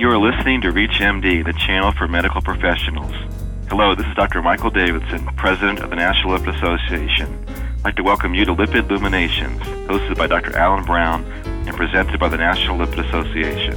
You are listening to ReachMD, the channel for medical professionals. Hello, this is Dr. Michael Davidson, President of the National Lipid Association. I'd like to welcome you to Lipid Luminations, hosted by Dr. Alan Brown and presented by the National Lipid Association.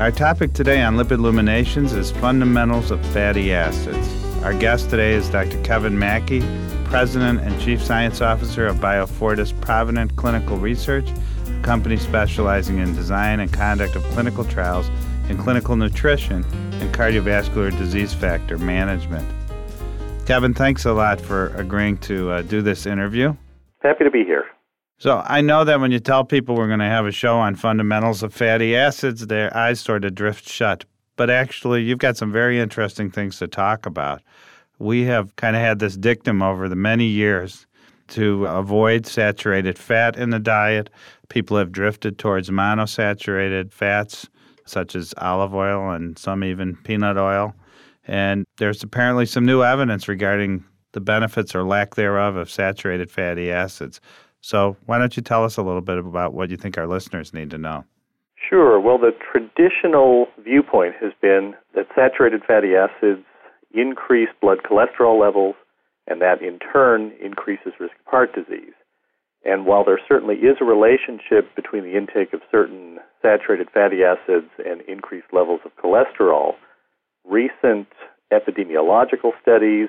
Our topic today on Lipid Luminations is fundamentals of fatty acids. Our guest today is Dr. Kevin Maki, President and Chief Science Officer of Biofortis Provident Clinical Research, a company specializing in design and conduct of clinical trials in clinical nutrition and cardiovascular disease factor management. Kevin, thanks a lot for agreeing to uh, do this interview. Happy to be here. So, I know that when you tell people we're going to have a show on fundamentals of fatty acids, their eyes sort of drift shut. But actually, you've got some very interesting things to talk about. We have kind of had this dictum over the many years to avoid saturated fat in the diet. People have drifted towards monosaturated fats such as olive oil and some even peanut oil. And there's apparently some new evidence regarding the benefits or lack thereof of saturated fatty acids. So, why don't you tell us a little bit about what you think our listeners need to know? Sure. Well, the traditional viewpoint has been that saturated fatty acids increase blood cholesterol levels, and that in turn increases risk of heart disease. And while there certainly is a relationship between the intake of certain saturated fatty acids and increased levels of cholesterol, recent epidemiological studies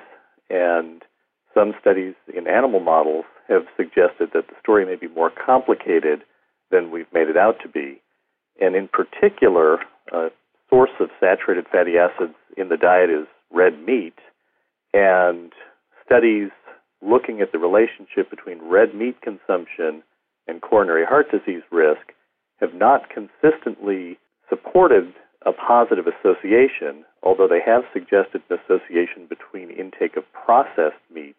and some studies in animal models have suggested that the story may be more complicated than we've made it out to be. And in particular, a source of saturated fatty acids in the diet is red meat. And studies looking at the relationship between red meat consumption and coronary heart disease risk have not consistently supported a positive association, although they have suggested an association between intake of processed meat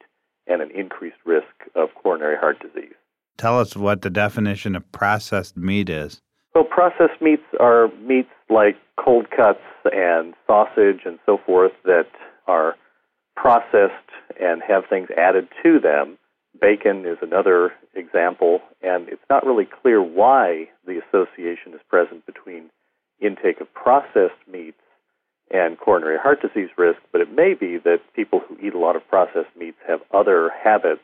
and an increased risk of coronary heart disease. Tell us what the definition of processed meat is. So, processed meats are meats like cold cuts and sausage and so forth that are processed and have things added to them. Bacon is another example, and it's not really clear why the association is present between intake of processed meats and coronary heart disease risk, but it may be that people who eat a lot of processed meats have other habits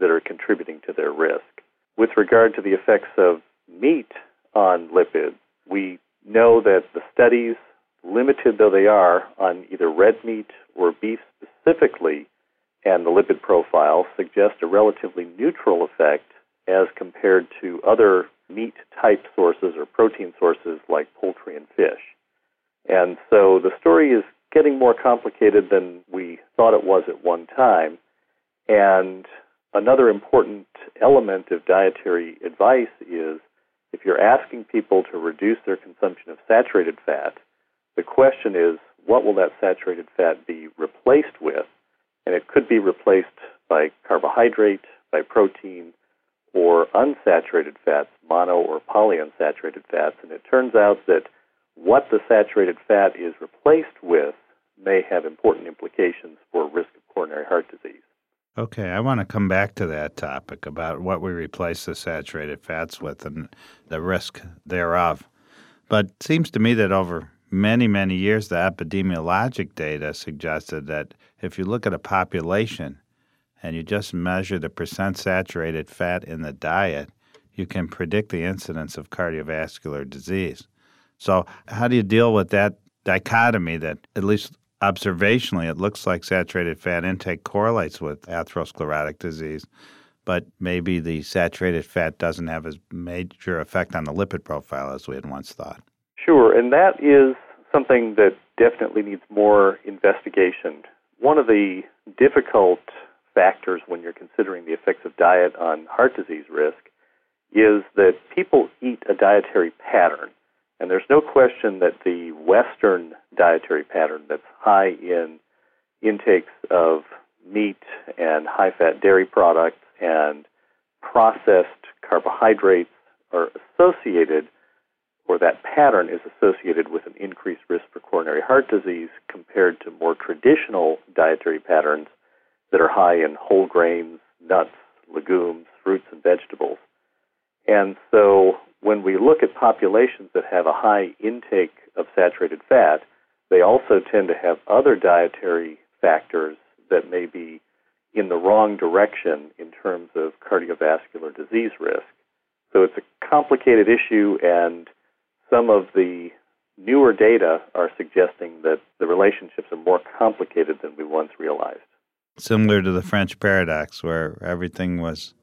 that are contributing to their risk. With regard to the effects of meat on lipids, we know that the studies, limited though they are, on either red meat or beef specifically, and the lipid profile suggest a relatively neutral effect as compared to other meat type sources or protein sources like poultry and fish. And so the story is getting more complicated than we thought it was at one time. And another important element of dietary advice is if you're asking people to reduce their consumption of saturated fat, the question is what will that saturated fat be replaced with? And it could be replaced by carbohydrate, by protein, or unsaturated fats, mono or polyunsaturated fats. And it turns out that what the saturated fat is replaced with may have important implications for risk of coronary heart disease. Okay, I want to come back to that topic about what we replace the saturated fats with and the risk thereof. But it seems to me that over many, many years, the epidemiologic data suggested that if you look at a population and you just measure the percent saturated fat in the diet, you can predict the incidence of cardiovascular disease. So, how do you deal with that dichotomy that, at least observationally, it looks like saturated fat intake correlates with atherosclerotic disease, but maybe the saturated fat doesn't have as major effect on the lipid profile as we had once thought? Sure, and that is something that definitely needs more investigation. One of the difficult factors when you're considering the effects of diet on heart disease risk is that people eat a dietary pattern. And there's no question that the Western dietary pattern that's high in intakes of meat and high fat dairy products and processed carbohydrates are associated or that pattern is associated with an increased risk for coronary heart disease compared to more traditional dietary patterns that are high in whole grains, nuts, legumes, fruits, and vegetables. And so when we look at populations that have a high intake of saturated fat, they also tend to have other dietary factors that may be in the wrong direction in terms of cardiovascular disease risk. So it's a complicated issue, and some of the newer data are suggesting that the relationships are more complicated than we once realized. Similar to the French paradox, where everything was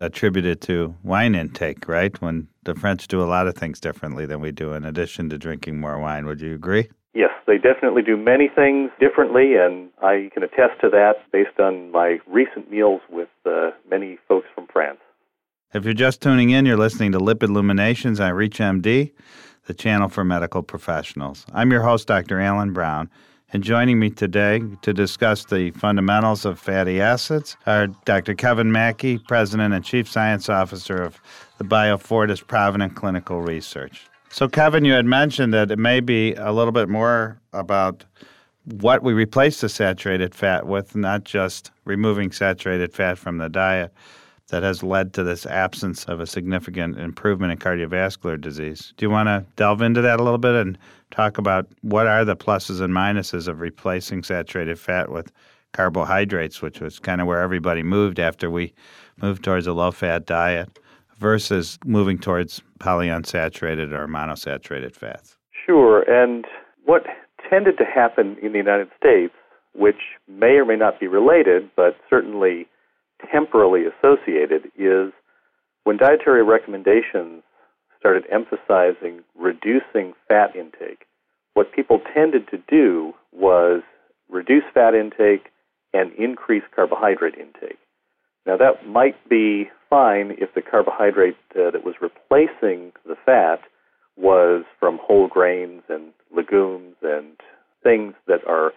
attributed to wine intake, right? When the French do a lot of things differently than we do, in addition to drinking more wine. Would you agree? Yes, they definitely do many things differently, and I can attest to that based on my recent meals with uh, many folks. If you're just tuning in, you're listening to Lipid Illuminations on ReachMD, the channel for medical professionals. I'm your host, Dr. Alan Brown. And joining me today to discuss the fundamentals of fatty acids are Dr. Kevin Maki, President and Chief Science Officer of the BioFortis Provident Clinical Research. So, Kevin, you had mentioned that it may be a little bit more about what we replace the saturated fat with, not just removing saturated fat from the diet, that has led to this absence of a significant improvement in cardiovascular disease. Do you want to delve into that a little bit and talk about what are the pluses and minuses of replacing saturated fat with carbohydrates, which was kind of where everybody moved after we moved towards a low fat diet, versus moving towards polyunsaturated or monosaturated fats? Sure. And what tended to happen in the United States, which may or may not be related, but certainly temporally associated, is when dietary recommendations started emphasizing reducing fat intake, what people tended to do was reduce fat intake and increase carbohydrate intake. Now, that might be fine if the carbohydrate uh, that was replacing the fat was from whole grains and legumes and things that are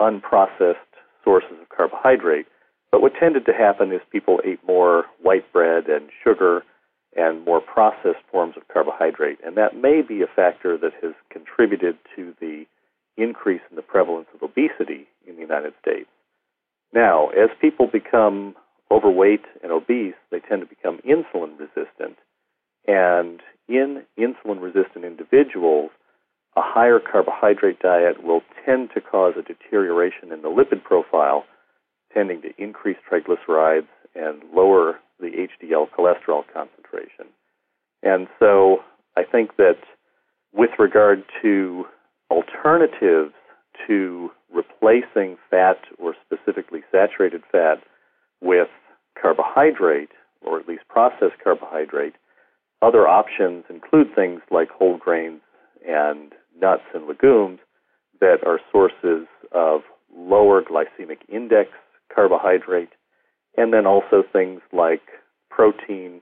unprocessed sources of carbohydrate. But what tended to happen is people ate more white bread and sugar and more processed forms of carbohydrate. And that may be a factor that has contributed to the increase in the prevalence of obesity in the United States. Now, as people become overweight and obese, they tend to become insulin resistant. And in insulin resistant individuals, a higher carbohydrate diet will tend to cause a deterioration in the lipid profile, tending to increase triglycerides and lower the HDL cholesterol concentration. And so I think that with regard to alternatives to replacing fat or specifically saturated fat with carbohydrate, or at least processed carbohydrate, other options include things like whole grains and nuts and legumes that are sources of lower glycemic index carbohydrate, and then also things like protein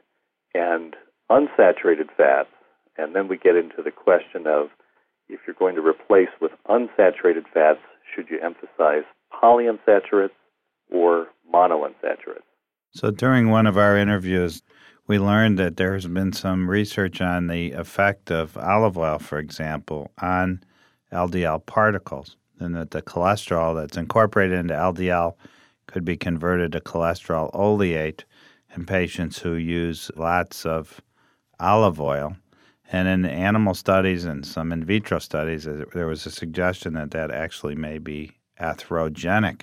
and unsaturated fats. And then we get into the question of if you're going to replace with unsaturated fats, should you emphasize polyunsaturates or monounsaturates. So during one of our interviews, we learned that there's been some research on the effect of olive oil, for example, on LDL particles, and that the cholesterol that's incorporated into LDL could be converted to cholesterol oleate in patients who use lots of olive oil. And in animal studies and some in vitro studies, uh, there was a suggestion that that actually may be atherogenic.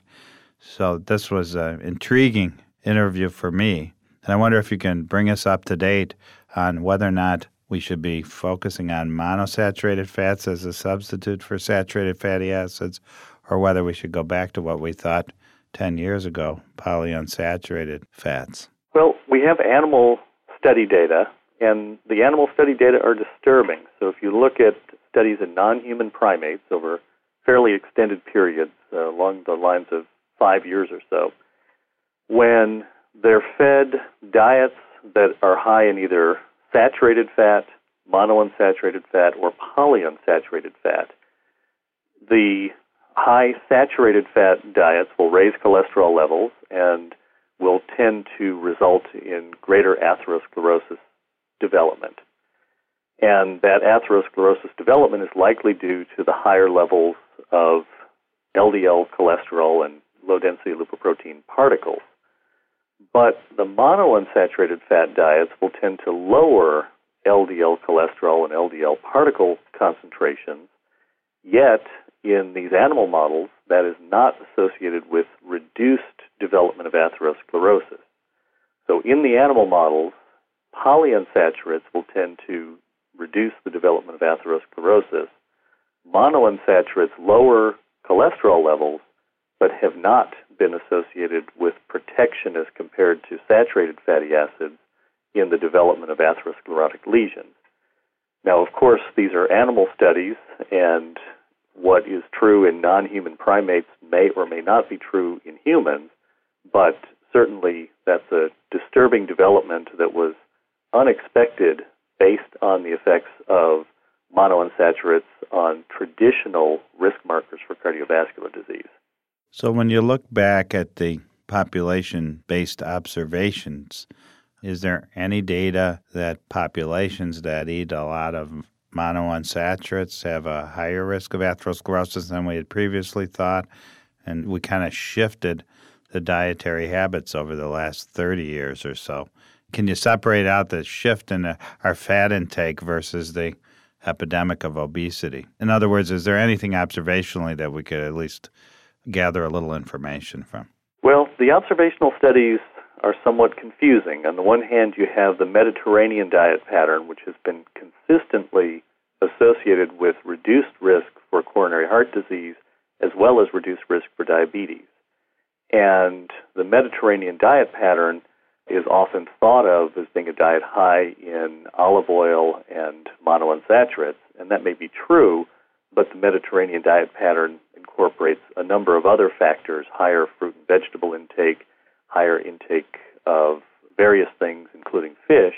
So this was an intriguing interview for me. And I wonder if you can bring us up to date on whether or not we should be focusing on monosaturated fats as a substitute for saturated fatty acids, or whether we should go back to what we thought 10 years ago polyunsaturated fats. Well, we have animal study data, and the animal study data are disturbing. So if you look at studies in non human primates over fairly extended periods, uh, along the lines of five years or so, when they're fed diets that are high in either saturated fat, monounsaturated fat, or polyunsaturated fat, the high saturated fat diets will raise cholesterol levels and will tend to result in greater atherosclerosis development. And that atherosclerosis development is likely due to the higher levels of LDL cholesterol and low density lipoprotein particles. But the monounsaturated fat diets will tend to lower LDL cholesterol and LDL particle concentrations, yet in these animal models, that is not associated with reduced development of atherosclerosis. So in the animal models, polyunsaturates will tend to reduce the development of atherosclerosis. Monounsaturates lower cholesterol levels, but have not been associated with protection as compared to saturated fatty acids in the development of atherosclerotic lesions. Now, of course, these are animal studies, and what is true in non human primates may or may not be true in humans, but certainly that's a disturbing development that was unexpected based on the effects of monounsaturates on traditional risk markers for cardiovascular disease. So, when you look back at the population based observations, is there any data that populations that eat a lot of monounsaturates have a higher risk of atherosclerosis than we had previously thought? And we kind of shifted the dietary habits over the last 30 years or so. Can you separate out the shift in our fat intake versus the epidemic of obesity? In other words, is there anything observationally that we could at least gather a little information from? Well, the observational studies are somewhat confusing. On the one hand, you have the Mediterranean diet pattern, which has been consistently associated with reduced risk for coronary heart disease as well as reduced risk for diabetes. And the Mediterranean diet pattern is often thought of as being a diet high in olive oil and monounsaturates, and that may be true, but the Mediterranean diet pattern incorporates a number of other factors higher fruit and vegetable intake, higher intake of various things, including fish,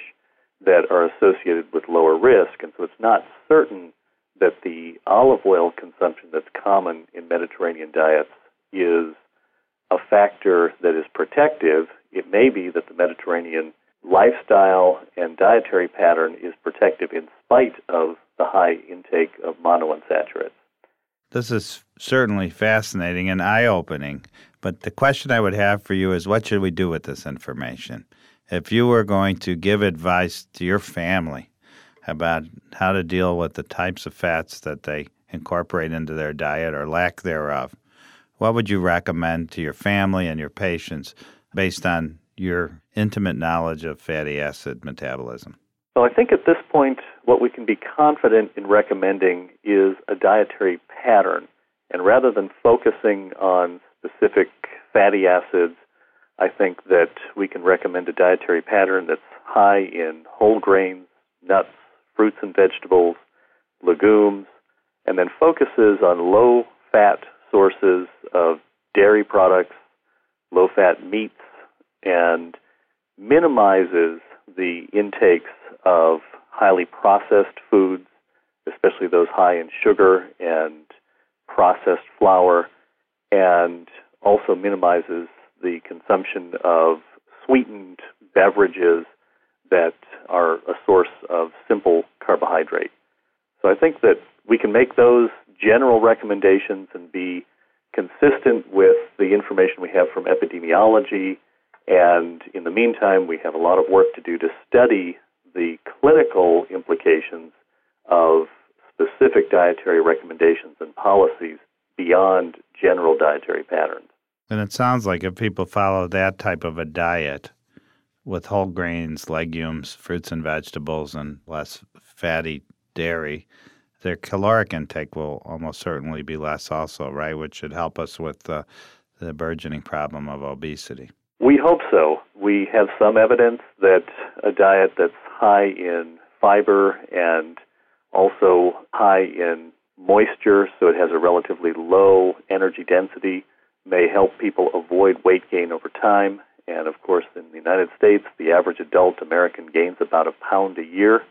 that are associated with lower risk. And so it's not certain that the olive oil consumption that's common in Mediterranean diets is a factor that is protective. It may be that the Mediterranean lifestyle and dietary pattern is protective in spite of the high intake of monounsaturates. This is certainly fascinating and eye opening. But the question I would have for you is what should we do with this information? If you were going to give advice to your family about how to deal with the types of fats that they incorporate into their diet or lack thereof, what would you recommend to your family and your patients based on your intimate knowledge of fatty acid metabolism? Well, I think at this point, what we can be confident in recommending is a dietary pattern. And rather than focusing on specific fatty acids, I think that we can recommend a dietary pattern that's high in whole grains, nuts, fruits and vegetables, legumes, and then focuses on low fat sources of dairy products, low fat meats, and minimizes the intakes of highly processed foods, especially those high in sugar and processed flour, and also minimizes the consumption of sweetened beverages that are a source of simple carbohydrate. So I think that we can make those general recommendations and be consistent with the information we have from epidemiology. And in the meantime, we have a lot of work to do to study the clinical implications of specific dietary recommendations and policies beyond general dietary patterns. And it sounds like if people follow that type of a diet with whole grains, legumes, fruits and vegetables, and less fatty dairy, their caloric intake will almost certainly be less, also, right? Which should help us with the, the burgeoning problem of obesity. We hope so. We have some evidence that a diet that's high in fiber and also high in moisture, so it has a relatively low energy density, may help people avoid weight gain over time. And of course, in the United States, the average adult American gains about a pound a year.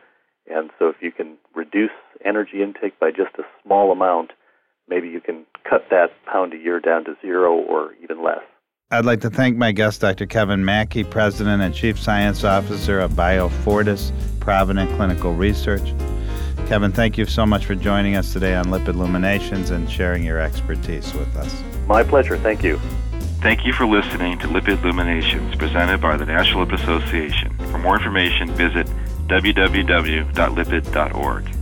And so, if you can reduce energy intake by just a small amount, maybe you can cut that pound a year down to zero or even less. I'd like to thank my guest, Dr. Kevin Maki, President and Chief Science Officer of BioFortis Provident Clinical Research. Kevin, thank you so much for joining us today on Lipid Luminations and sharing your expertise with us. My pleasure. Thank you. Thank you for listening to Lipid Luminations presented by the National Lipid Association. For more information, visit www.lipid.org.